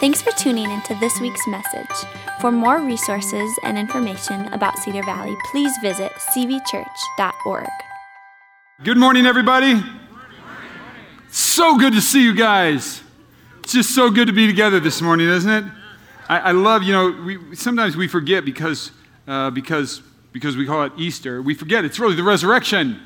Thanks for tuning into this week's message. For more resources and information about Cedar Valley, please visit cvchurch.org. Good morning, everybody. So good to see you guys. It's just so good to be together this morning, isn't it? I, I love, you know, we, sometimes we forget because, uh, because, because we call it Easter. We forget it's really the resurrection.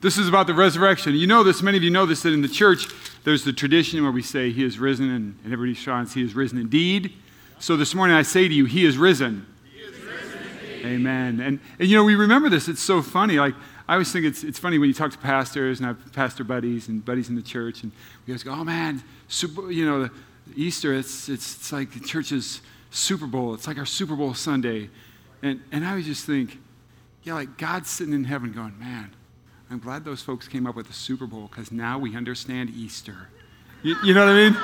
This is about the resurrection. You know this, many of you know this, that in the church, there's the tradition where we say, He is risen, and, and everybody shouts, He is risen indeed. So this morning I say to you, He is risen. He is risen Amen. And, and you know, we remember this. It's so funny. Like, I always think it's, it's funny when you talk to pastors, and I have pastor buddies and buddies in the church, and we always go, oh man, super, you know, Easter, it's, it's, it's like the church's Super Bowl. It's like our Super Bowl Sunday. And, and I always just think, yeah, like God's sitting in heaven going, man, I'm glad those folks came up with the Super Bowl because now we understand Easter. You, you, know what I mean?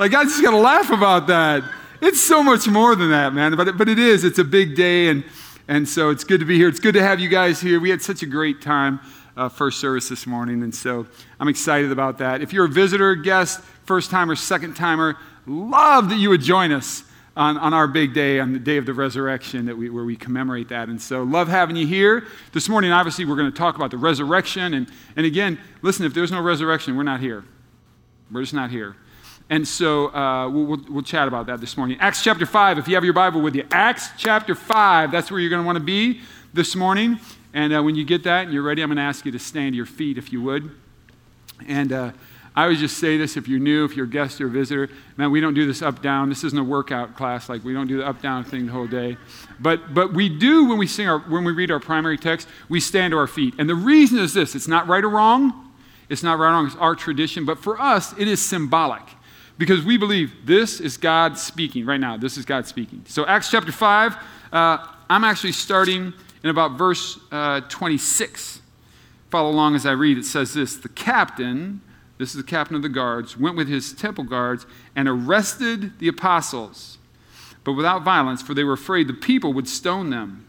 Like, I just got to laugh about that. It's so much more than that, man. But but it is. It's a big day, and, and so it's good to be here. It's good to have you guys here. We had such a great time uh, first service this morning, and so I'm excited about that. If you're a visitor, guest, first timer, second timer, love that you would join us on, on our big day, on the day of the resurrection, that we, where we commemorate that. And so, love having you here. This morning, obviously, we're going to talk about the resurrection. And, and again, listen, if there's no resurrection, we're not here. We're just not here. And so, uh, we'll, we'll, we'll chat about that this morning. Acts chapter 5, if you have your Bible with you, Acts chapter 5, that's where you're going to want to be this morning. And uh, when you get that and you're ready, I'm going to ask you to stand to your feet, if you would. And uh, I would just say this if you're new, if you're a guest or a visitor, man, we don't do this up down. This isn't a workout class. Like we don't do the up down thing the whole day. But but we do when we sing our when we read our primary text, we stand to our feet. And the reason is this: it's not right or wrong. It's not right or wrong. It's our tradition. But for us, it is symbolic because we believe this is God speaking right now. This is God speaking. So Acts chapter five. Uh, I'm actually starting in about verse uh, 26. Follow along as I read. It says this: The captain this is the captain of the guards, went with his temple guards and arrested the apostles, but without violence, for they were afraid the people would stone them.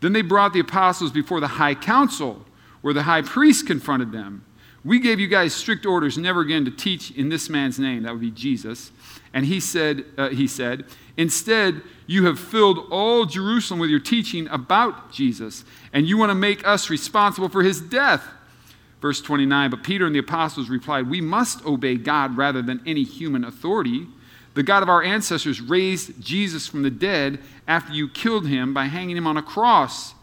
Then they brought the apostles before the high council, where the high priest confronted them. We gave you guys strict orders never again to teach in this man's name, that would be Jesus. And he said, uh, he said, instead, you have filled all Jerusalem with your teaching about Jesus, and you want to make us responsible for his death. Verse 29 But Peter and the apostles replied, We must obey God rather than any human authority. The God of our ancestors raised Jesus from the dead after you killed him by hanging him on a cross.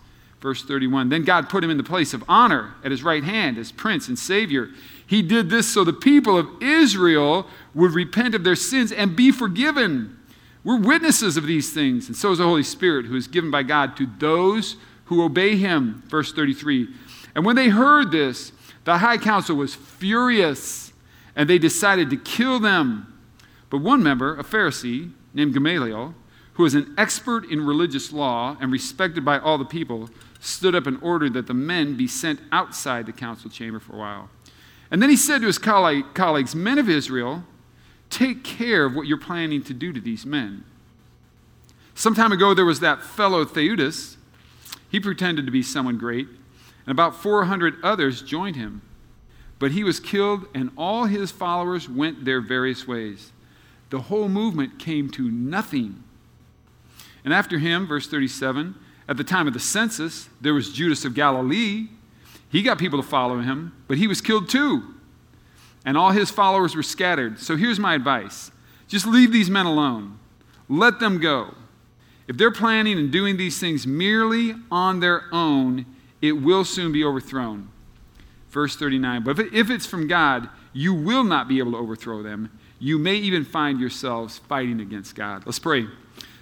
Verse 31 Then God put him in the place of honor at his right hand as prince and savior. He did this so the people of Israel would repent of their sins and be forgiven. We're witnesses of these things, and so is the Holy Spirit, who is given by God to those who obey him. Verse 33 And when they heard this, the high council was furious and they decided to kill them. But one member, a Pharisee named Gamaliel, who was an expert in religious law and respected by all the people, stood up and ordered that the men be sent outside the council chamber for a while. And then he said to his colleagues, Men of Israel, take care of what you're planning to do to these men. Some time ago, there was that fellow Theudas. He pretended to be someone great and about 400 others joined him. But he was killed, and all his followers went their various ways. The whole movement came to nothing. And after him, verse 37, at the time of the census, there was Judas of Galilee. He got people to follow him, but he was killed too. And all his followers were scattered. So here's my advice just leave these men alone, let them go. If they're planning and doing these things merely on their own, it will soon be overthrown. Verse 39 But if it's from God, you will not be able to overthrow them. You may even find yourselves fighting against God. Let's pray.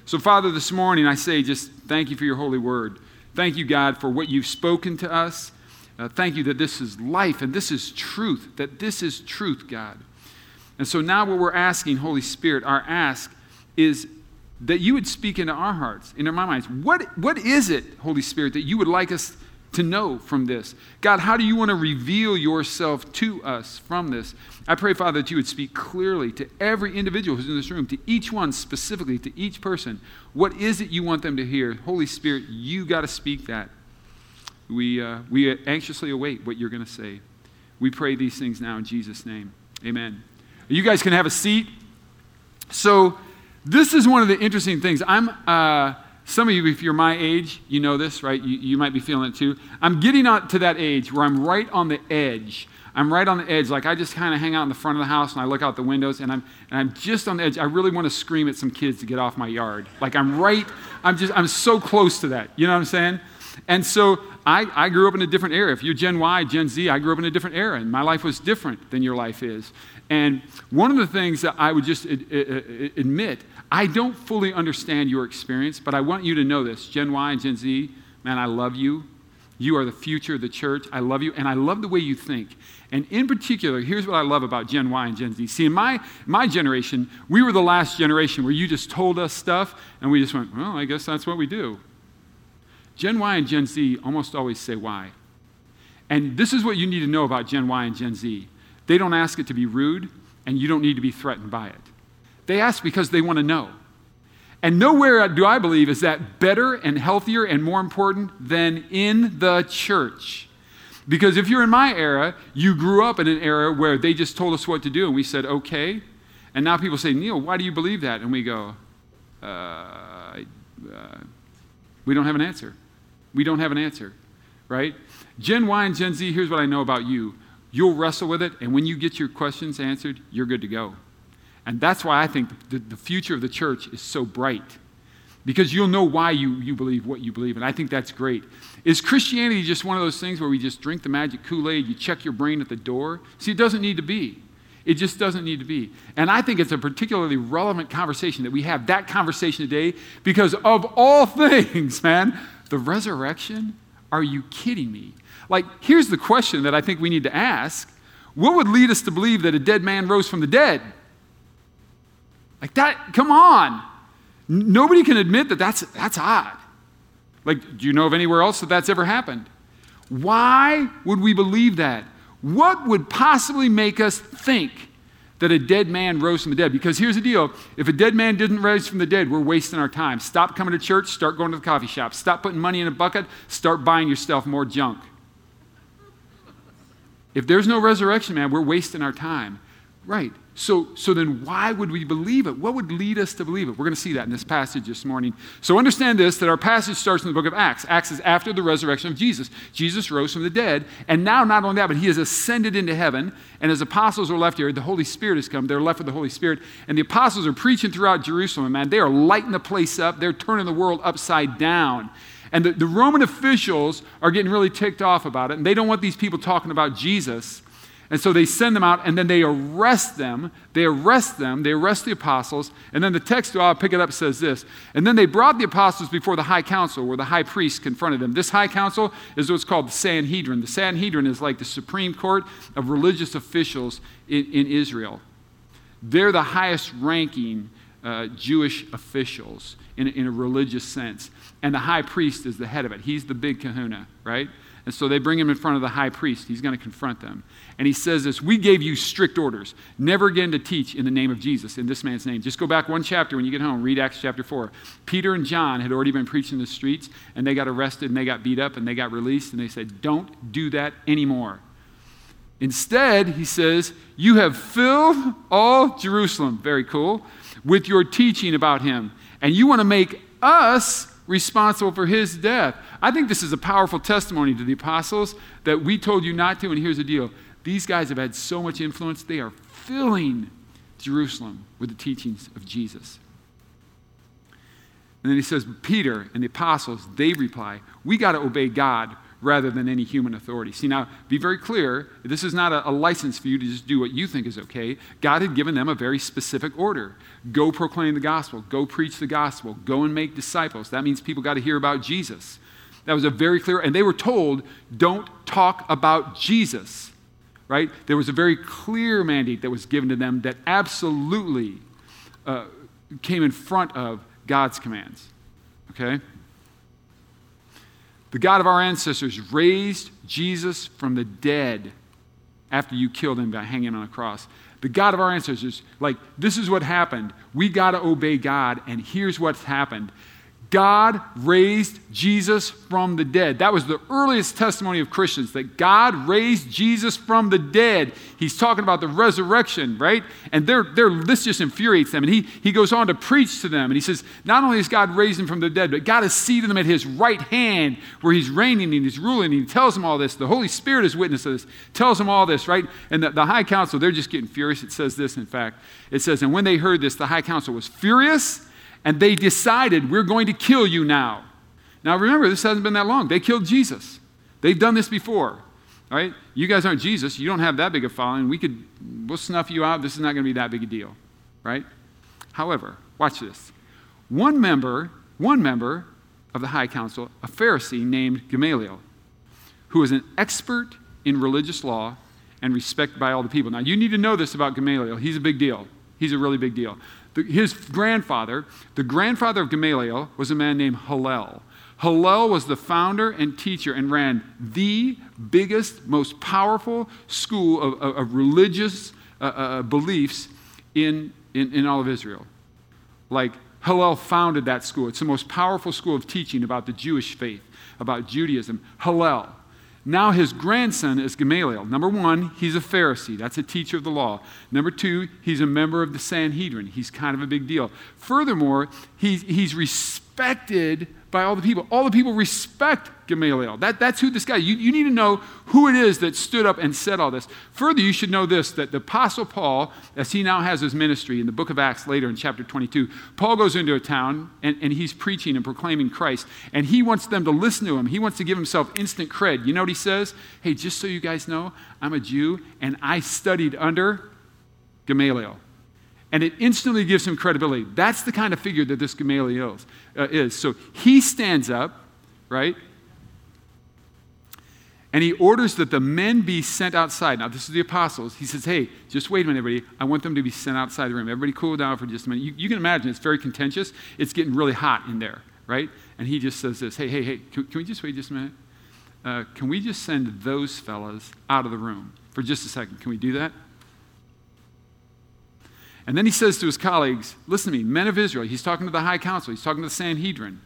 So, Father, this morning I say just thank you for your holy word. Thank you, God, for what you've spoken to us. Uh, thank you that this is life and this is truth, that this is truth, God. And so now, what we're asking, Holy Spirit, our ask is that you would speak into our hearts, into our minds. What, what is it, Holy Spirit, that you would like us to know from this? God, how do you want to reveal yourself to us from this? I pray, Father, that you would speak clearly to every individual who's in this room, to each one specifically, to each person. What is it you want them to hear? Holy Spirit, you got to speak that. We, uh, we anxiously await what you're going to say. We pray these things now in Jesus' name. Amen. You guys can have a seat. So, This is one of the interesting things. I'm, uh, some of you, if you're my age, you know this, right? You, you might be feeling it too. I'm getting to that age where I'm right on the edge. I'm right on the edge. Like I just kind of hang out in the front of the house and I look out the windows and I'm, and I'm just on the edge. I really want to scream at some kids to get off my yard. Like I'm right, I'm just, I'm so close to that. You know what I'm saying? And so I, I grew up in a different era. If you're Gen Y, Gen Z, I grew up in a different era and my life was different than your life is. And one of the things that I would just uh, uh, uh, admit, I don't fully understand your experience, but I want you to know this Gen Y and Gen Z, man, I love you. You are the future of the church. I love you, and I love the way you think. And in particular, here's what I love about Gen Y and Gen Z. See, in my, my generation, we were the last generation where you just told us stuff, and we just went, well, I guess that's what we do. Gen Y and Gen Z almost always say why. And this is what you need to know about Gen Y and Gen Z they don't ask it to be rude, and you don't need to be threatened by it. They ask because they want to know. And nowhere do I believe is that better and healthier and more important than in the church. Because if you're in my era, you grew up in an era where they just told us what to do and we said, okay. And now people say, Neil, why do you believe that? And we go, uh, uh, we don't have an answer. We don't have an answer, right? Gen Y and Gen Z, here's what I know about you You'll wrestle with it, and when you get your questions answered, you're good to go. And that's why I think the, the future of the church is so bright, because you'll know why you, you believe what you believe, and I think that's great. Is Christianity just one of those things where we just drink the magic Kool Aid, you check your brain at the door? See, it doesn't need to be. It just doesn't need to be. And I think it's a particularly relevant conversation that we have that conversation today because of all things, man, the resurrection? Are you kidding me? Like, here's the question that I think we need to ask What would lead us to believe that a dead man rose from the dead? Like, that, come on. Nobody can admit that that's, that's odd. Like, do you know of anywhere else that that's ever happened? Why would we believe that? What would possibly make us think that a dead man rose from the dead? Because here's the deal if a dead man didn't rise from the dead, we're wasting our time. Stop coming to church, start going to the coffee shop. Stop putting money in a bucket, start buying yourself more junk. If there's no resurrection, man, we're wasting our time. Right. So, so then why would we believe it? What would lead us to believe it? We're going to see that in this passage this morning. So understand this that our passage starts in the book of Acts. Acts is after the resurrection of Jesus. Jesus rose from the dead. And now, not only that, but he has ascended into heaven. And his apostles are left here. The Holy Spirit has come. They're left with the Holy Spirit. And the apostles are preaching throughout Jerusalem. Man, they are lighting the place up. They're turning the world upside down. And the, the Roman officials are getting really ticked off about it, and they don't want these people talking about Jesus. And so they send them out and then they arrest them. They arrest them. They arrest the apostles. And then the text, I'll pick it up, says this. And then they brought the apostles before the high council where the high priest confronted them. This high council is what's called the Sanhedrin. The Sanhedrin is like the supreme court of religious officials in, in Israel. They're the highest ranking uh, Jewish officials in, in a religious sense. And the high priest is the head of it. He's the big kahuna, right? And so they bring him in front of the high priest. He's going to confront them. And he says this We gave you strict orders never again to teach in the name of Jesus, in this man's name. Just go back one chapter when you get home, read Acts chapter 4. Peter and John had already been preaching in the streets, and they got arrested, and they got beat up, and they got released, and they said, Don't do that anymore. Instead, he says, You have filled all Jerusalem, very cool, with your teaching about him. And you want to make us responsible for his death. I think this is a powerful testimony to the apostles that we told you not to, and here's the deal. These guys have had so much influence, they are filling Jerusalem with the teachings of Jesus. And then he says, Peter and the apostles, they reply, We got to obey God rather than any human authority. See, now, be very clear this is not a, a, license for you to just do what you think is okay. God had given them a very specific order go proclaim the gospel, go preach the gospel, go and make disciples. That means people got to hear about Jesus. That was a very clear, and they were told, don't talk about Jesus, right? There was a very clear mandate that was given to them that absolutely uh, came in front of God's commands, okay? The God of our ancestors raised Jesus from the dead after you killed him by hanging on a cross. The God of our ancestors, like, this is what happened. We got to obey God, and here's what's happened God raised Jesus from the dead. That was the earliest testimony of Christians that God raised Jesus from the dead. He's talking about the resurrection, right? And they're, they're, this just infuriates them. And he, he goes on to preach to them. And he says, Not only has God raised him from the dead, but God has seated him at his right hand where he's reigning and he's ruling. And he tells them all this. The Holy Spirit is witness of this, tells them all this, right? And the, the high council, they're just getting furious. It says this, in fact. It says, And when they heard this, the high council was furious and they decided, we're going to kill you now. Now remember, this hasn't been that long. They killed Jesus. They've done this before. Right? You guys aren't Jesus. You don't have that big a following. We could, we'll snuff you out. This is not going to be that big a deal. Right? However, watch this. One member, one member of the high council, a Pharisee named Gamaliel, who was an expert in religious law and respected by all the people. Now, you need to know this about Gamaliel. He's a big deal. He's a really big deal. The, his grandfather, the grandfather of Gamaliel, was a man named Hillel. Hillel was the founder and teacher and ran the biggest, most powerful school of, of, of religious uh, uh, uh, beliefs in, in, in all of Israel. Like, Hillel founded that school. It's the most powerful school of teaching about the Jewish faith, about Judaism. Hillel. Now his grandson is Gamaliel. Number one, he's a Pharisee. That's a teacher of the law. Number two, he's a member of the Sanhedrin. He's kind of a big deal. Furthermore, he's, he's respected by all the people. All the people respect Gamaliel. That, that's who this guy, you, you need to know who it is that stood up and said all this. Further, you should know this that the Apostle Paul, as he now has his ministry in the book of Acts later in chapter 22, Paul goes into a town and, and he's preaching and proclaiming Christ. And he wants them to listen to him. He wants to give himself instant cred. You know what he says? Hey, just so you guys know, I'm a Jew and I studied under Gamaliel and it instantly gives him credibility. That's the kind of figure that this Gamaliel is. Uh, is. So he stands up, right? And he orders that the men be sent outside. Now, this is the apostles. He says, Hey, just wait a minute, everybody. I want them to be sent outside the room. Everybody cool down for just a minute. You, you can imagine it's very contentious. It's getting really hot in there, right? And he just says this Hey, hey, hey, can, can we just wait just a minute? Uh, can we just send those fellas out of the room for just a second? Can we do that? And then he says to his colleagues, Listen to me, men of Israel. He's talking to the high council, he's talking to the Sanhedrin.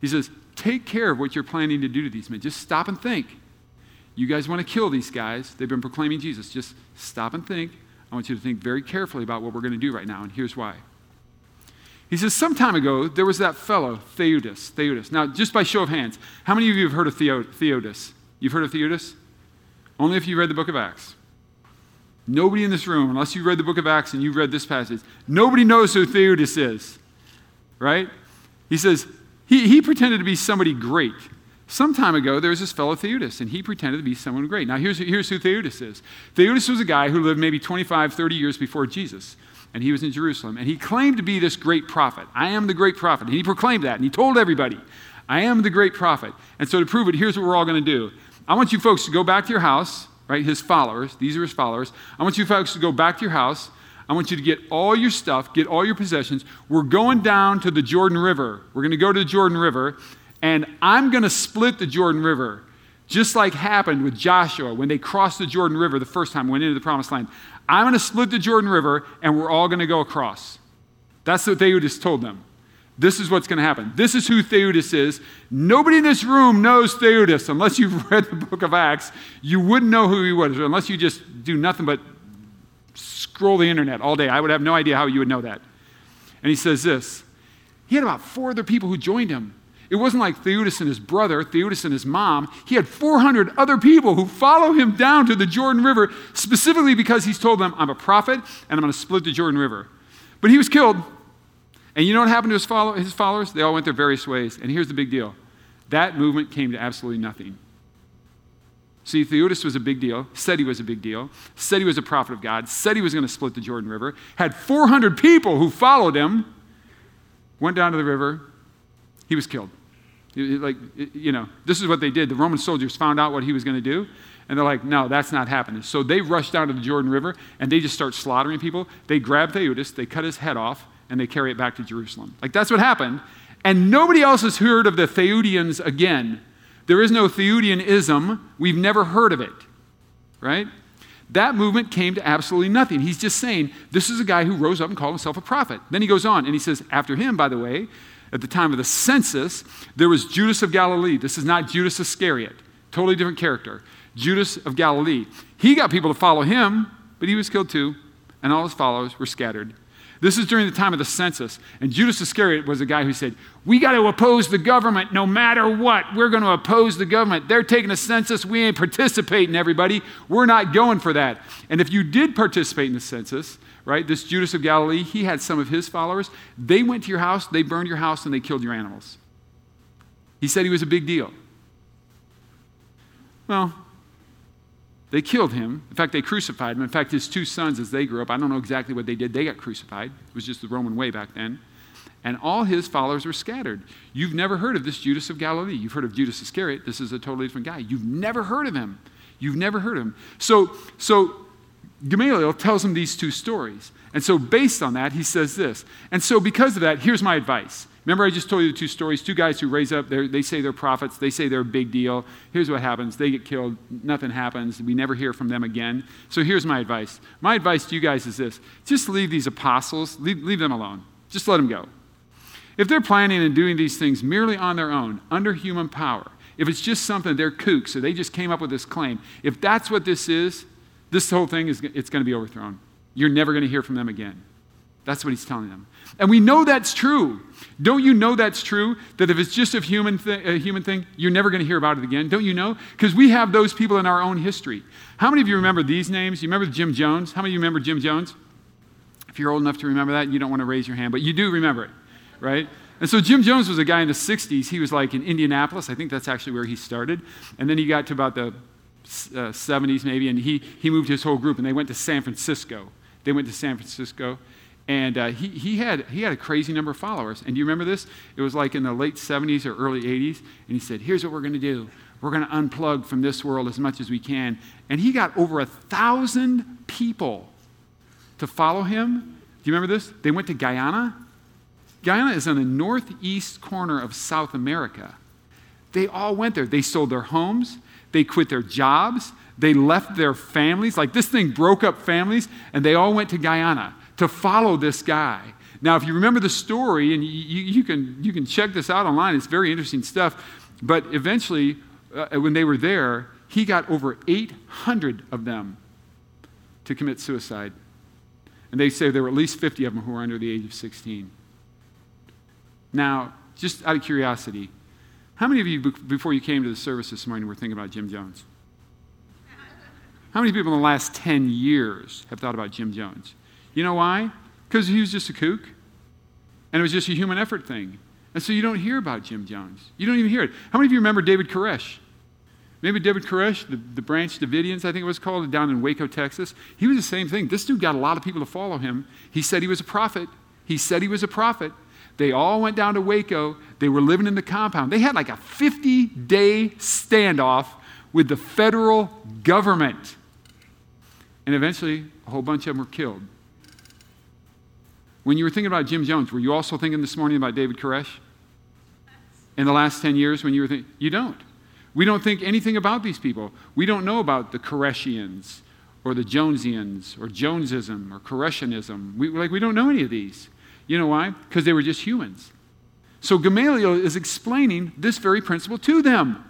He says, Take care of what you're planning to do to these men. Just stop and think. You guys want to kill these guys. They've been proclaiming Jesus. Just stop and think. I want you to think very carefully about what we're going to do right now, and here's why. He says, Some time ago, there was that fellow, Theudas. Theudas. Now, just by show of hands, how many of you have heard of Theudas? You've heard of Theudas? Only if you read the book of Acts. Nobody in this room, unless you read the book of Acts and you read this passage, nobody knows who Theudas is, right? He says, he, he pretended to be somebody great. Some time ago, there was this fellow Theudas, and he pretended to be someone great. Now, here's, here's who Theudas is Theudas was a guy who lived maybe 25, 30 years before Jesus, and he was in Jerusalem, and he claimed to be this great prophet. I am the great prophet. And he proclaimed that, and he told everybody, I am the great prophet. And so, to prove it, here's what we're all going to do. I want you folks to go back to your house, right? His followers, these are his followers. I want you folks to go back to your house. I want you to get all your stuff, get all your possessions. We're going down to the Jordan River. We're going to go to the Jordan River, and I'm going to split the Jordan River, just like happened with Joshua when they crossed the Jordan River the first time, went into the promised land. I'm going to split the Jordan River, and we're all going to go across. That's what they just told them. This is what's going to happen. This is who Theudas is. Nobody in this room knows Theudas unless you've read the book of Acts. You wouldn't know who he was unless you just do nothing but scroll the internet all day. I would have no idea how you would know that. And he says this he had about four other people who joined him. It wasn't like Theudas and his brother, Theudas and his mom. He had 400 other people who follow him down to the Jordan River specifically because he's told them, I'm a prophet and I'm going to split the Jordan River. But he was killed and you know what happened to his, follow- his followers? They all went their various ways. And here's the big deal that movement came to absolutely nothing. See, Theudas was a big deal, said he was a big deal, said he was a prophet of God, said he was going to split the Jordan River, had 400 people who followed him, went down to the river, he was killed. Like, you know, this is what they did. The Roman soldiers found out what he was going to do, and they're like, no, that's not happening. So they rushed down to the Jordan River, and they just start slaughtering people. They grab Theudas, they cut his head off, and they carry it back to Jerusalem. Like that's what happened. And nobody else has heard of the Theudians again. There is no Theudianism. We've never heard of it, right? That movement came to absolutely nothing. He's just saying, this is a guy who rose up and called himself a prophet. Then he goes on and he says, after him, by the way, at the time of the census, there was Judas of Galilee. This is not Judas Iscariot, totally different character. Judas of Galilee. He got people to follow him, but he was killed too, and all his followers were scattered. This is during the time of the census. And Judas Iscariot was a guy who said, We got to oppose the government no matter what. We're going to oppose the government. They're taking a census. We ain't participating, everybody. We're not going for that. And if you did participate in the census, right, this Judas of Galilee, he had some of his followers. They went to your house, they burned your house, and they killed your animals. He said he was a big deal. Well, they killed him. In fact, they crucified him. In fact, his two sons, as they grew up, I don't know exactly what they did, they got crucified. It was just the Roman way back then. And all his followers were scattered. You've never heard of this Judas of Galilee. You've heard of Judas Iscariot. This is a totally different guy. You've never heard of him. You've never heard of him. So, so Gamaliel tells him these two stories. And so, based on that, he says this. And so, because of that, here's my advice Remember, I just told you the two stories. Two guys who raise up, they say they're prophets, they say they're a big deal. Here's what happens they get killed, nothing happens, we never hear from them again. So here's my advice. My advice to you guys is this just leave these apostles, leave, leave them alone. Just let them go. If they're planning and doing these things merely on their own, under human power, if it's just something they're kooks, so they just came up with this claim, if that's what this is, this whole thing is it's going to be overthrown. You're never going to hear from them again. That's what he's telling them. And we know that's true. Don't you know that's true? That if it's just a human, a human thing, you're never going to hear about it again. Don't you know? Because we have those people in our own history. How many of you remember these names? You remember Jim Jones? How many of you remember Jim Jones? If you're old enough to remember that, you don't want to raise your hand, but you do remember it, right? And so Jim Jones was a guy in the 60s. He was like in Indianapolis. I think that's actually where he started. And then he got to about the uh, 70s maybe, and he, he moved his whole group, and they went to San Francisco. They went to San Francisco. And uh, he, he, had, he had a crazy number of followers. And do you remember this? It was like in the late 70s or early 80s. And he said, Here's what we're going to do we're going to unplug from this world as much as we can. And he got over a thousand people to follow him. Do you remember this? They went to Guyana. Guyana is on the northeast corner of South America. They all went there. They sold their homes, they quit their jobs, they left their families. Like this thing broke up families, and they all went to Guyana to follow this guy. Now, if you remember the story, and you, you, can, you can check this out online, it's very interesting stuff. But eventually, uh, when they were there, he got over 800 of them to commit suicide. And they say there were at least 50 of them who were under the age of 16. Now, just out of curiosity, how many of you, before you came to the service this morning, were thinking about Jim Jones? How many people in the last 10 years have thought about Jim Jones? You know why? Because he was just a kook. And it was just a human effort thing. And so you don't hear about Jim Jones. You don't even hear it. How many of you remember David Koresh? Maybe David Koresh, the, the Branch Davidians, I think it was called, down in Waco, Texas. He was the same thing. This dude got a lot of people to follow him. He said he was a prophet. He said he was a prophet. They all went down to Waco. They were living in the compound. They had like a 50 day standoff with the federal government. And eventually, a whole bunch of them were killed. When you were thinking about Jim Jones, were you also thinking this morning about David Koresh? In the last 10 years, when you were thinking, you don't. We don't think anything about these people. We don't know about the Koreshians or the Jonesians or Jonesism or Koreshianism. We, like, we don't know any of these. You know why? Because they were just humans. So Gamaliel is explaining this very principle to them.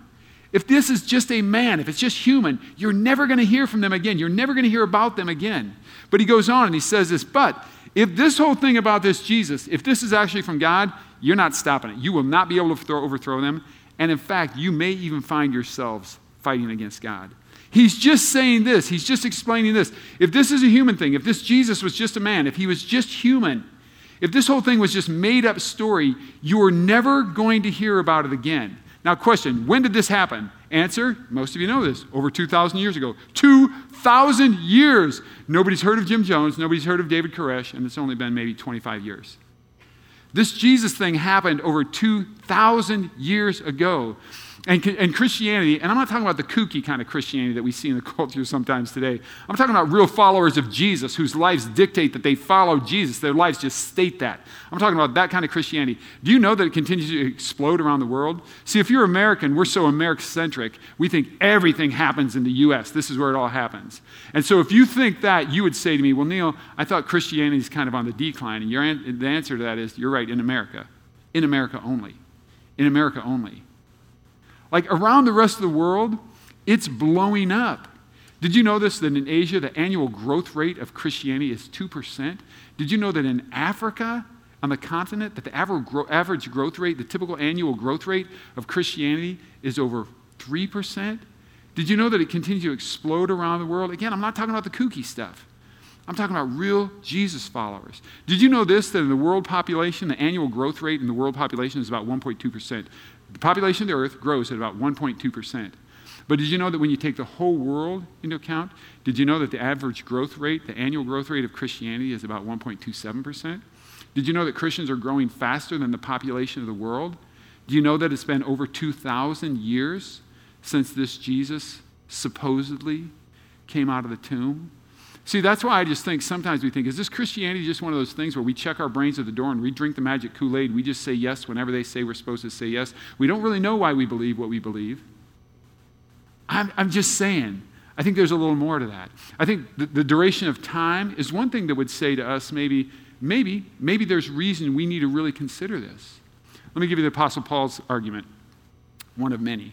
If this is just a man, if it's just human, you're never going to hear from them again. You're never going to hear about them again. But he goes on and he says this, but if this whole thing about this Jesus, if this is actually from God, you're not stopping it. You will not be able to throw, overthrow them. And in fact, you may even find yourselves fighting against God. He's just saying this. He's just explaining this. If this is a human thing, if this Jesus was just a man, if he was just human, if this whole thing was just made up story, you are never going to hear about it again. Now, question when did this happen? Answer most of you know this over 2,000 years ago. 2,000 years. Nobody's heard of Jim Jones, nobody's heard of David Koresh, and it's only been maybe 25 years. This Jesus thing happened over 2,000 years ago. And, and Christianity, and I'm not talking about the kooky kind of Christianity that we see in the culture sometimes today. I'm talking about real followers of Jesus whose lives dictate that they follow Jesus. Their lives just state that. I'm talking about that kind of Christianity. Do you know that it continues to explode around the world? See, if you're American, we're so American-centric, we think everything happens in the U.S. This is where it all happens. And so if you think that, you would say to me, well, Neil, I thought Christianity is kind of on the decline. And your, the answer to that is, you're right, in America. in America only. In America only. Like around the rest of the world, it's blowing up. Did you know this that in Asia, the annual growth rate of Christianity is 2%? Did you know that in Africa, on the continent, that the average growth rate, the typical annual growth rate of Christianity is over 3%? Did you know that it continues to explode around the world? Again, I'm not talking about the kooky stuff. I'm talking about real Jesus followers. Did you know this that in the world population, the annual growth rate in the world population is about 1.2%? The population of the earth grows at about 1.2%. But did you know that when you take the whole world into account, did you know that the average growth rate, the annual growth rate of Christianity is about 1.27%? Did you know that Christians are growing faster than the population of the world? Do you know that it's been over 2,000 years since this Jesus supposedly came out of the tomb? See, that's why I just think sometimes we think, is this Christianity just one of those things where we check our brains at the door and we drink the magic Kool Aid? We just say yes whenever they say we're supposed to say yes. We don't really know why we believe what we believe. I'm, I'm just saying, I think there's a little more to that. I think the, the duration of time is one thing that would say to us maybe, maybe, maybe there's reason we need to really consider this. Let me give you the Apostle Paul's argument, one of many.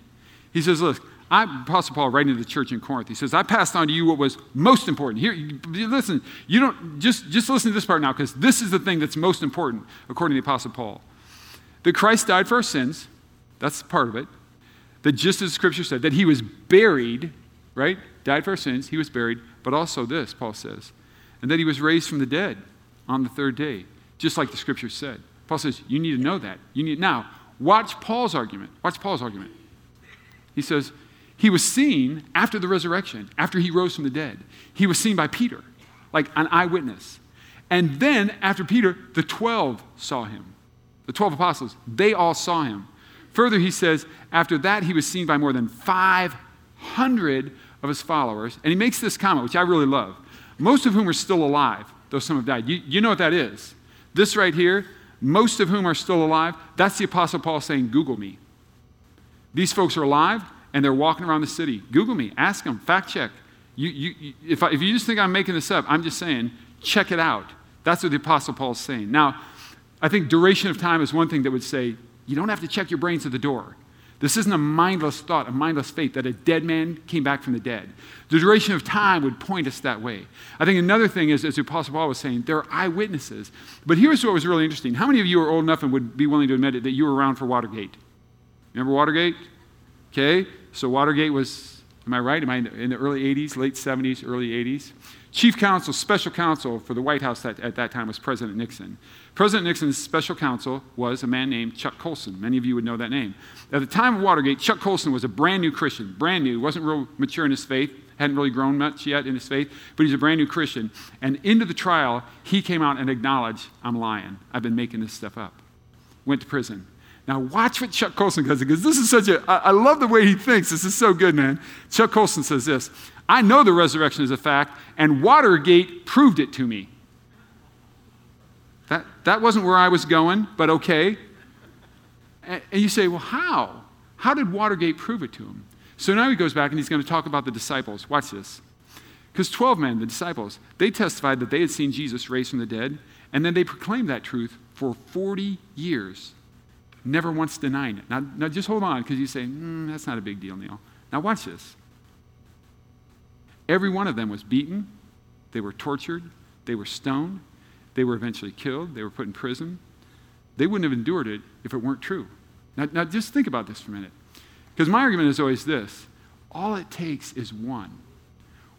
He says, Look, I, Apostle Paul, writing to the church in Corinth, he says, I passed on to you what was most important. Here, listen, you don't, just, just listen to this part now, because this is the thing that's most important, according to the Apostle Paul. That Christ died for our sins, that's part of it. That just as Scripture said, that he was buried, right? Died for our sins, he was buried, but also this, Paul says, and that he was raised from the dead on the third day, just like the Scripture said. Paul says, you need to know that. You need, now, watch Paul's argument. Watch Paul's argument. He says, he was seen after the resurrection, after he rose from the dead. He was seen by Peter, like an eyewitness. And then, after Peter, the 12 saw him. The 12 apostles, they all saw him. Further, he says, after that, he was seen by more than 500 of his followers. And he makes this comment, which I really love. Most of whom are still alive, though some have died. You, you know what that is. This right here, most of whom are still alive, that's the Apostle Paul saying, Google me. These folks are alive and they're walking around the city. Google me, ask them, fact check. You, you, if, I, if you just think I'm making this up, I'm just saying, check it out. That's what the Apostle Paul is saying. Now, I think duration of time is one thing that would say, you don't have to check your brains at the door. This isn't a mindless thought, a mindless faith that a dead man came back from the dead. The duration of time would point us that way. I think another thing is, as the Apostle Paul was saying, there are eyewitnesses. But here's what was really interesting. How many of you are old enough and would be willing to admit it that you were around for Watergate? Remember Watergate? Okay, so Watergate was, am I right? Am I in the early 80s, late 70s, early 80s? Chief counsel, special counsel for the White House at that time was President Nixon. President Nixon's special counsel was a man named Chuck Colson. Many of you would know that name. At the time of Watergate, Chuck Colson was a brand new Christian, brand new, wasn't real mature in his faith, hadn't really grown much yet in his faith, but he's a brand new Christian. And into the trial, he came out and acknowledged, I'm lying. I've been making this stuff up. Went to prison. Now, watch what Chuck Colson does because this is such a, I, I love the way he thinks. This is so good, man. Chuck Colson says this I know the resurrection is a fact, and Watergate proved it to me. That, that wasn't where I was going, but okay. And, and you say, well, how? How did Watergate prove it to him? So now he goes back and he's going to talk about the disciples. Watch this. Because 12 men, the disciples, they testified that they had seen Jesus raised from the dead, and then they proclaimed that truth for 40 years never once denying it. Now, now just hold on because you say, mm, that's not a big deal, Neil. Now, watch this. Every one of them was beaten, they were tortured, they were stoned, they were eventually killed, they were put in prison. They wouldn't have endured it if it weren't true. Now, now just think about this for a minute. Because my argument is always this all it takes is one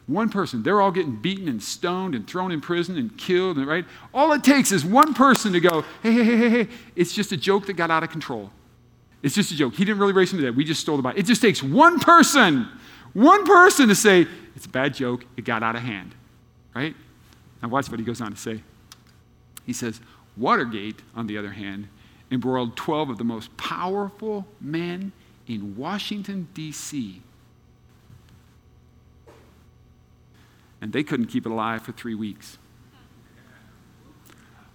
one person. They're all getting beaten and stoned and thrown in prison and killed, right? All it takes is one person to go, hey, hey, hey, hey, hey, it's just a joke that got out of control. It's just a joke. He didn't really raise him to dead. We just stole the bike. It just takes one person, one person to say, it's a bad joke. It got out of hand, right? Now, watch what he goes on to say. He says, Watergate, on the other hand, embroiled 12 of the most powerful men in Washington, D.C. and they couldn't keep it alive for three weeks.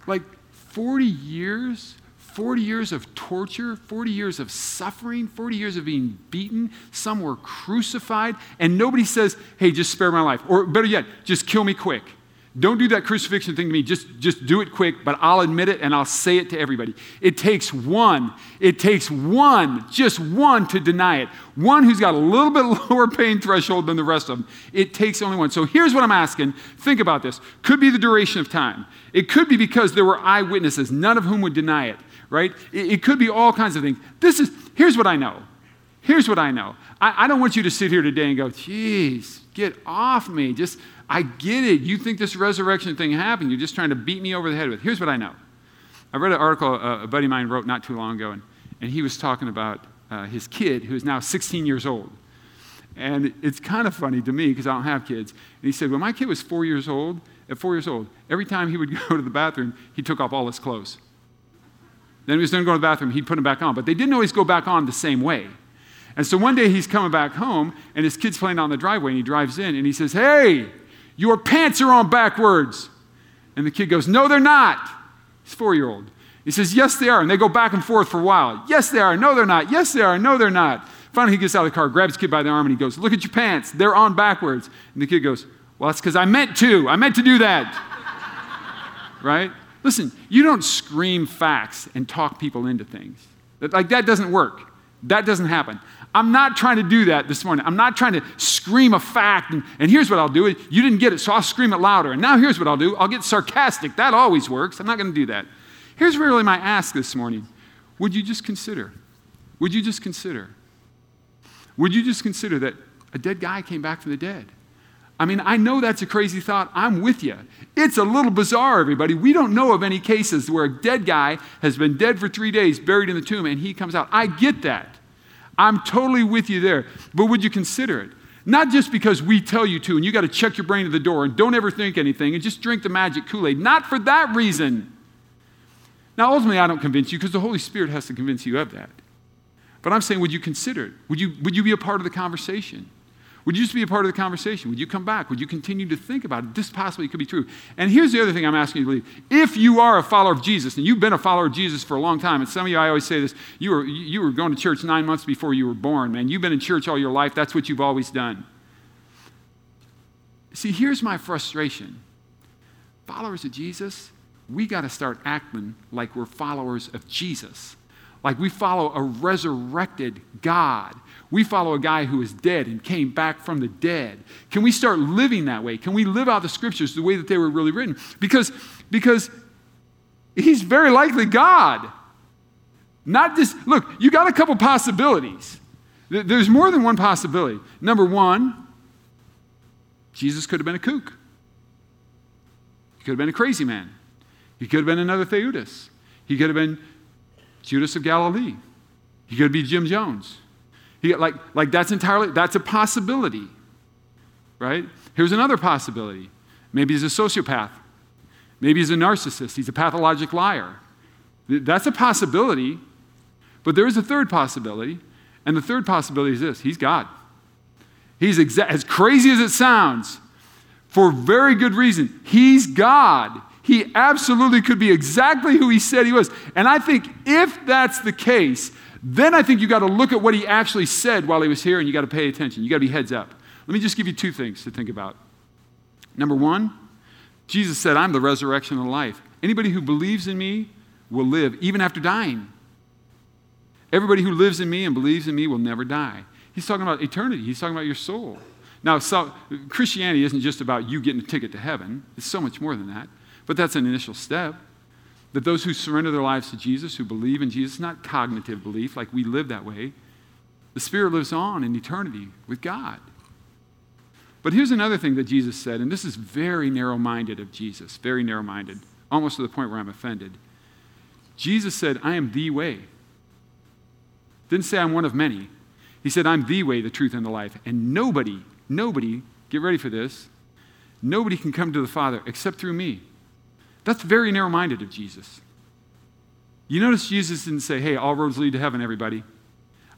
Like 40 years, 40 years of torture, 40 years of suffering, 40 years of being beaten. Some were crucified, and nobody says, hey, just spare my life. Or better yet, just kill me quick. Don't do that crucifixion thing to me. Just, just do it quick, but I'll admit it and I'll say it to everybody. It takes one. It takes one, just one to deny it. One who's got a little bit lower pain threshold than the rest of them. It takes only one. So here's what I'm asking. Think about this. Could be the duration of time. It could be because there were eyewitnesses, none of whom would deny it, right? It, it could be all kinds of things. This is, here's what I know. Here's what I know. I, I don't want you to sit here today and go, geez, get off me. Just, I get it. You think this resurrection thing happened. You're just trying to beat me over the head with. Here's what I know. I read an article uh, a buddy of mine wrote not too long ago, and, and he was talking about uh, his kid who is now 16 years old. And it's kind of funny to me because I don't have kids. And he said, when my kid was four years old, at four years old, every time he would go to the bathroom, he took off all his clothes. Then he was done going to the bathroom, he'd put them back on. But they didn't always go back on the same way. And so one day he's coming back home, and his kid's playing on the driveway, and he drives in, and he says, Hey, your pants are on backwards. And the kid goes, No, they're not. He's four year old. He says, Yes, they are. And they go back and forth for a while. Yes, they are. No, they're not. Yes, they are. No, they're not. Finally, he gets out of the car, grabs the kid by the arm, and he goes, Look at your pants. They're on backwards. And the kid goes, Well, that's because I meant to. I meant to do that. right? Listen, you don't scream facts and talk people into things. Like, that doesn't work. That doesn't happen. I'm not trying to do that this morning. I'm not trying to scream a fact and, and here's what I'll do. You didn't get it, so I'll scream it louder. And now here's what I'll do. I'll get sarcastic. That always works. I'm not going to do that. Here's really my ask this morning. Would you just consider? Would you just consider? Would you just consider that a dead guy came back from the dead? I mean, I know that's a crazy thought. I'm with you. It's a little bizarre, everybody. We don't know of any cases where a dead guy has been dead for three days, buried in the tomb, and he comes out. I get that. I'm totally with you there. But would you consider it? Not just because we tell you to, and you got to check your brain at the door and don't ever think anything and just drink the magic Kool Aid. Not for that reason. Now, ultimately, I don't convince you because the Holy Spirit has to convince you of that. But I'm saying, would you consider it? Would you, would you be a part of the conversation? Would you just be a part of the conversation? Would you come back? Would you continue to think about it? This possibly could be true. And here's the other thing I'm asking you to believe. If you are a follower of Jesus, and you've been a follower of Jesus for a long time, and some of you, I always say this, you were, you were going to church nine months before you were born, man. You've been in church all your life. That's what you've always done. See, here's my frustration. Followers of Jesus, we got to start acting like we're followers of Jesus. Like we follow a resurrected God we follow a guy who is dead and came back from the dead. Can we start living that way? Can we live out the scriptures the way that they were really written? Because, because he's very likely God. Not just, look, you got a couple possibilities. There's more than one possibility. Number one, Jesus could have been a kook. He could have been a crazy man. He could have been another Theudas. He could have been Judas of Galilee. He could be Jim Jones. He, like, like that's entirely, that's a possibility, right? Here's another possibility. Maybe he's a sociopath. Maybe he's a narcissist. He's a pathologic liar. That's a possibility. But there is a third possibility. And the third possibility is this He's God. He's exa- as crazy as it sounds, for very good reason. He's God. He absolutely could be exactly who he said he was. And I think if that's the case, then I think you got to look at what he actually said while he was here and you got to pay attention. You got to be heads up. Let me just give you two things to think about. Number one, Jesus said, I'm the resurrection and life. Anybody who believes in me will live even after dying. Everybody who lives in me and believes in me will never die. He's talking about eternity, he's talking about your soul. Now, so, Christianity isn't just about you getting a ticket to heaven, it's so much more than that. But that's an initial step. That those who surrender their lives to Jesus, who believe in Jesus, not cognitive belief like we live that way, the Spirit lives on in eternity with God. But here's another thing that Jesus said, and this is very narrow minded of Jesus, very narrow minded, almost to the point where I'm offended. Jesus said, I am the way. Didn't say I'm one of many. He said, I'm the way, the truth, and the life. And nobody, nobody, get ready for this, nobody can come to the Father except through me. That's very narrow minded of Jesus. You notice Jesus didn't say, hey, all roads lead to heaven, everybody.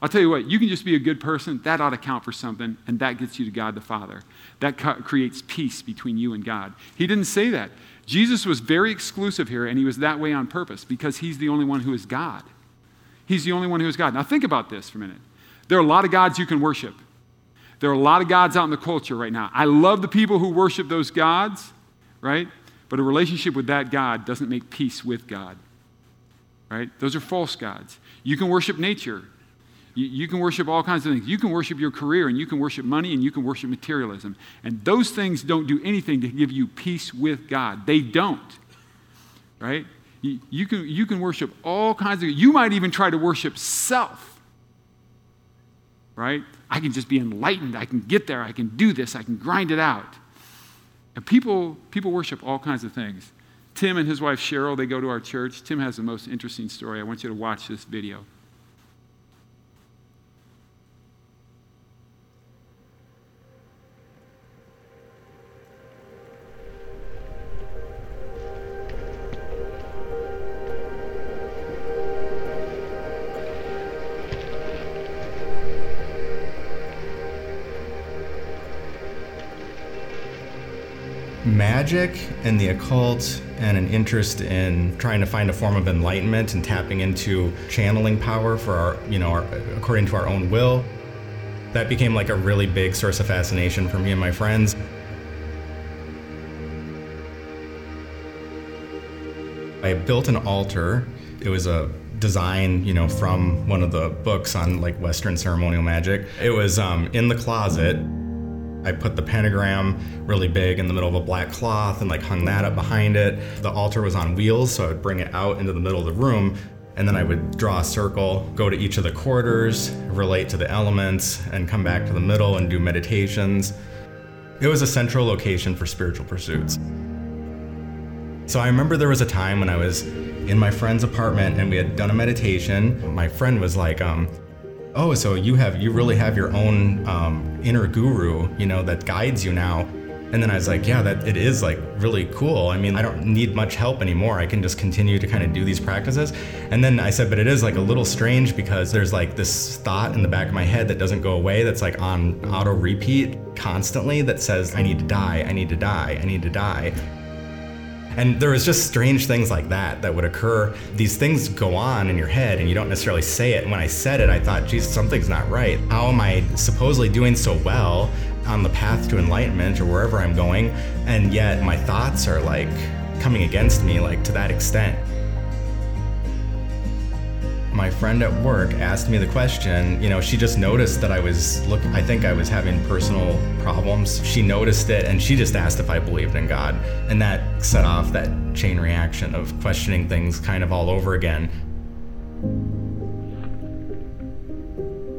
I'll tell you what, you can just be a good person. That ought to count for something, and that gets you to God the Father. That creates peace between you and God. He didn't say that. Jesus was very exclusive here, and he was that way on purpose because he's the only one who is God. He's the only one who is God. Now, think about this for a minute. There are a lot of gods you can worship. There are a lot of gods out in the culture right now. I love the people who worship those gods, right? But a relationship with that God doesn't make peace with God, right? Those are false gods. You can worship nature. You, you, can worship all kinds of things. You can worship your career, and you can worship money, and you can worship materialism. And those things don't do anything to give you peace with God. They don't, right? You, you can, you can worship all kinds of, you might even try to worship self, right? I can just be enlightened. I can get there. I can do this. I can grind it out. And people, people worship all kinds of things. Tim and his wife Cheryl, they go to our church. Tim has the most interesting story. I want you to watch this video. Magic and the occult and an interest in trying to find a form of enlightenment and tapping into channeling power for our, you know, our, according to our own will. That became like a really big source of fascination for me and my friends. I built an altar. It was a design, you know, from one of the books on like Western ceremonial magic. It was um, in the closet I put the pentagram really big in the middle of a black cloth and like hung that up behind it. The altar was on wheels, so I would bring it out into the middle of the room and then I would draw a circle, go to each of the quarters, relate to the elements, and come back to the middle and do meditations. It was a central location for spiritual pursuits. So I remember there was a time when I was in my friend's apartment and we had done a meditation. My friend was like, um, oh, so you have you really have your own um, inner guru, you know, that guides you now. And then I was like, yeah, that it is like really cool. I mean, I don't need much help anymore. I can just continue to kind of do these practices. And then I said, but it is like a little strange because there's like this thought in the back of my head that doesn't go away that's like on auto repeat constantly that says, I need to die, I need to die, I need to die. And there was just strange things like that that would occur. These things go on in your head and you don't necessarily say it. And when I said it, I thought, geez, something's not right. How am I supposedly doing so well on the path to enlightenment or wherever I'm going? And yet my thoughts are like coming against me, like to that extent my friend at work asked me the question. You know, she just noticed that I was look. I think I was having personal problems. She noticed it, and she just asked if I believed in God, and that set off that chain reaction of questioning things kind of all over again.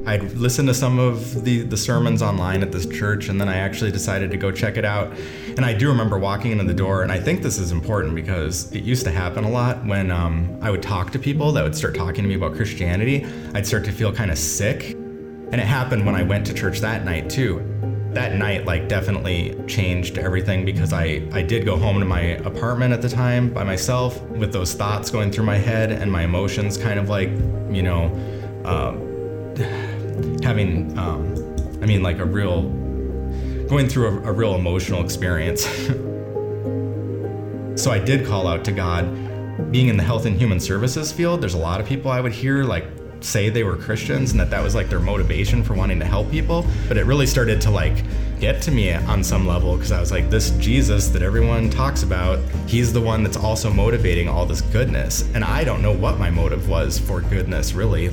I'd listened to some of the, the sermons online at this church, and then I actually decided to go check it out. And I do remember walking into the door, and I think this is important because it used to happen a lot when um, I would talk to people that would start talking to me about Christianity. I'd start to feel kind of sick. And it happened when I went to church that night, too. That night, like, definitely changed everything because I, I did go home to my apartment at the time by myself with those thoughts going through my head and my emotions kind of like, you know, uh, having, um, I mean, like a real, going through a, a real emotional experience. so I did call out to God. Being in the health and human services field, there's a lot of people I would hear like say they were Christians and that that was like their motivation for wanting to help people. But it really started to like get to me on some level because I was like, this Jesus that everyone talks about, he's the one that's also motivating all this goodness. And I don't know what my motive was for goodness, really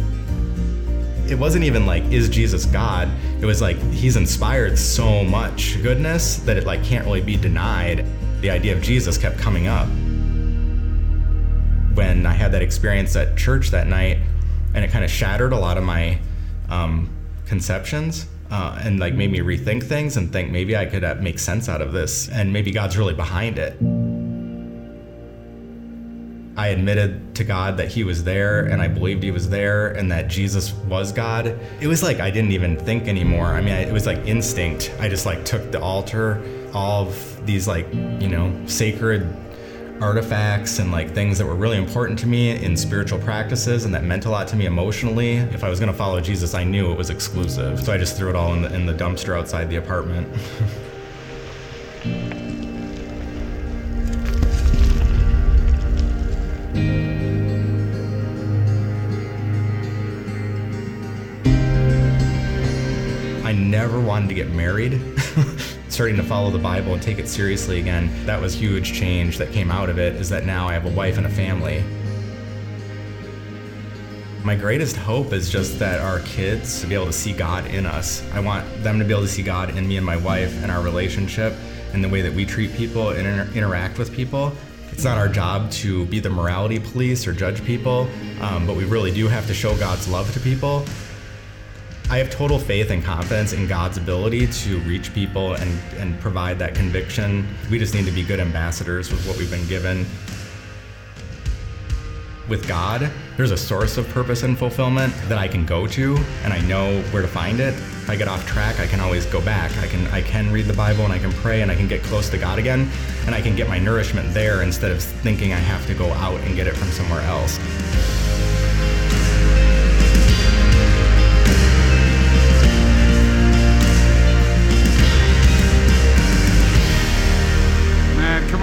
it wasn't even like is jesus god? It was like he's inspired so much goodness that it like can't really be denied. The idea of jesus kept coming up. When i had that experience at church that night and it kind of shattered a lot of my um, conceptions uh, and like made me rethink things and think maybe i could uh, make sense out of this and maybe god's really behind it I admitted to God that He was there and I mm-hmm. believed He was there and that Jesus was God. It was like I didn't even think anymore. I mean, it was like instinct. I just like took the altar, all of these like, you know, sacred artifacts and like things that were really important to me in spiritual practices and that meant a lot to me emotionally. If I was going to follow Jesus, I knew it was exclusive. So I just threw it all in the, in the dumpster outside the apartment. Wanted to get married. starting to follow the Bible and take it seriously again. That was huge change that came out of it is that now I have a wife and a family. My greatest hope is just that our kids to be able to see God in us. I want them to be able to see God in me and my wife and our relationship and the way that we treat people and inter- interact with people. It's not our job to be the morality police or judge people, um, but we really do have to show God's love to people. I have total faith and confidence in God's ability to reach people and, and provide that conviction. We just need to be good ambassadors with what we've been given. With God, there's a source of purpose and fulfillment that I can go to, and I know where to find it. If I get off track, I can always go back. I can I can read the Bible and I can pray and I can get close to God again, and I can get my nourishment there instead of thinking I have to go out and get it from somewhere else.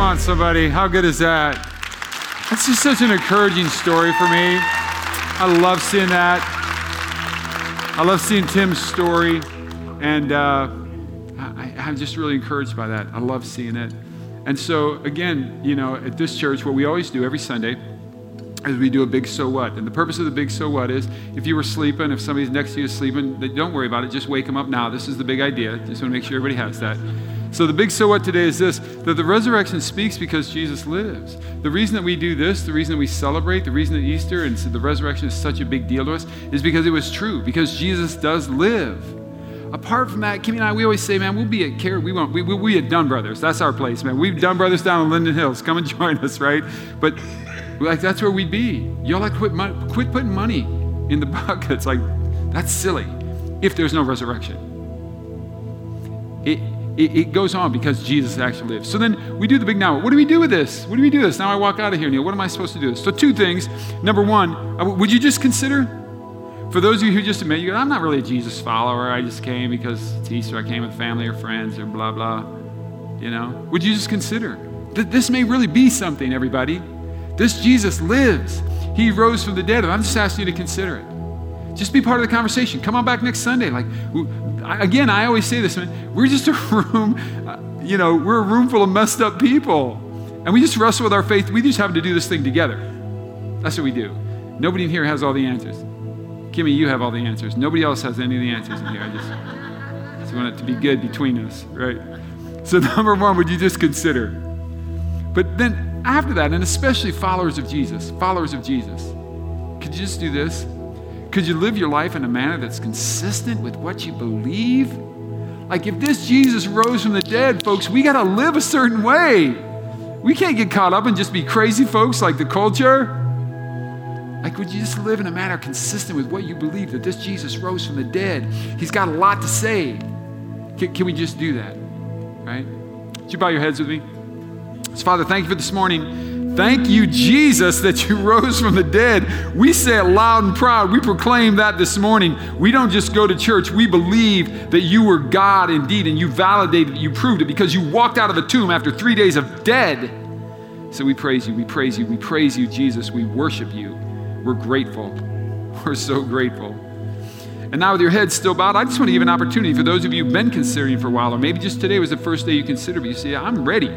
On, somebody. How good is that? That's just such an encouraging story for me. I love seeing that. I love seeing Tim's story. And uh, I, I'm just really encouraged by that. I love seeing it. And so, again, you know, at this church, what we always do every Sunday is we do a big so what. And the purpose of the big so what is if you were sleeping, if somebody's next to you is sleeping, don't worry about it. Just wake them up now. This is the big idea. Just want to make sure everybody has that. So the big so what today is this that the resurrection speaks because Jesus lives. The reason that we do this, the reason that we celebrate, the reason that Easter and the resurrection is such a big deal to us is because it was true, because Jesus does live. Apart from that, Kimmy and I, we always say, man, we'll be at Care. We won't. We, we, we at Dunn Brothers. That's our place, man. We've Dunn Brothers down in Linden Hills. Come and join us, right? But like that's where we'd be. Y'all like quit, quit putting money in the buckets. Like that's silly. If there's no resurrection, it, it, it goes on because Jesus actually lives. So then we do the big now. What do we do with this? What do we do with this? Now I walk out of here, Neil. What am I supposed to do? So two things. Number one, uh, would you just consider? For those of you who just admit, you go, I'm not really a Jesus follower. I just came because it's Easter. I came with family or friends or blah, blah. You know? Would you just consider? that This may really be something, everybody. This Jesus lives. He rose from the dead. I'm just asking you to consider it. Just be part of the conversation. Come on back next Sunday. Like, again, I always say this, man. We're just a room, uh, you know, we're a room full of messed up people. And we just wrestle with our faith. We just have to do this thing together. That's what we do. Nobody in here has all the answers. Kimmy, you have all the answers. Nobody else has any of the answers in here. I just, just want it to be good between us, right? So, number one, would you just consider? But then after that, and especially followers of Jesus, followers of Jesus, could you just do this? Could you live your life in a manner that's consistent with what you believe? Like, if this Jesus rose from the dead, folks, we got to live a certain way. We can't get caught up and just be crazy folks like the culture. Like, would you just live in a manner consistent with what you believe that this Jesus rose from the dead? He's got a lot to say. Can, can we just do that? Right? Would you bow your heads with me? So, Father, thank you for this morning. Thank you, Jesus, that you rose from the dead. We say it loud and proud. We proclaim that this morning. We don't just go to church. We believe that you were God indeed, and you validated it, you proved it because you walked out of the tomb after three days of dead. So we praise you, we praise you, we praise you, Jesus. We worship you. We're grateful. We're so grateful. And now, with your head still bowed, I just want to give an opportunity for those of you who've been considering for a while, or maybe just today was the first day you considered, but you say, I'm ready.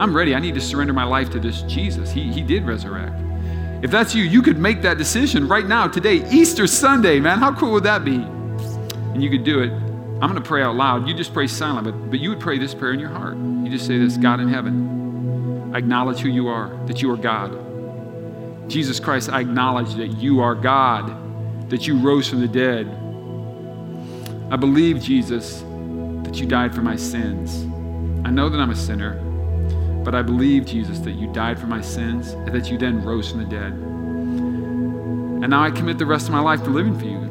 I'm ready. I need to surrender my life to this Jesus. He, he did resurrect. If that's you, you could make that decision right now, today, Easter Sunday, man. How cool would that be? And you could do it. I'm going to pray out loud. You just pray silent, but, but you would pray this prayer in your heart. You just say this God in heaven, I acknowledge who you are, that you are God. Jesus Christ, I acknowledge that you are God, that you rose from the dead. I believe, Jesus, that you died for my sins. I know that I'm a sinner. But I believe, Jesus, that you died for my sins and that you then rose from the dead. And now I commit the rest of my life to living for you.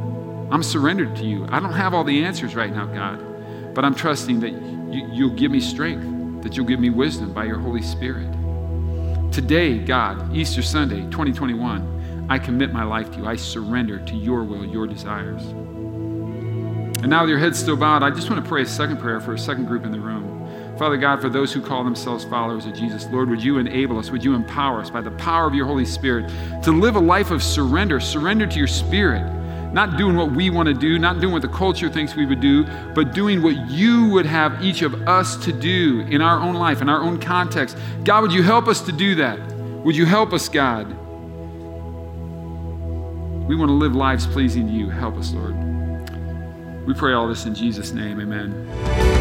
I'm surrendered to you. I don't have all the answers right now, God, but I'm trusting that you, will give me strength, that you'll give me wisdom by your Holy Spirit. Today, God, Easter Sunday, 2021, I commit my life to you. I surrender to your will, your desires. And now with your head still bowed, I just want to pray a second prayer for a second group in the room. Father God, for those who call themselves followers of Jesus, Lord, would you enable us, would you empower us by the power of your Holy Spirit to live a life of surrender, surrender to your Spirit, not doing what we want to do, not doing what the culture thinks we would do, but doing what you would have each of us to do in our own life, in our own context. God, would you help us to do that? Would you help us, God? We want to live lives pleasing to you. Help us, Lord. We pray all this in Jesus' name. Amen.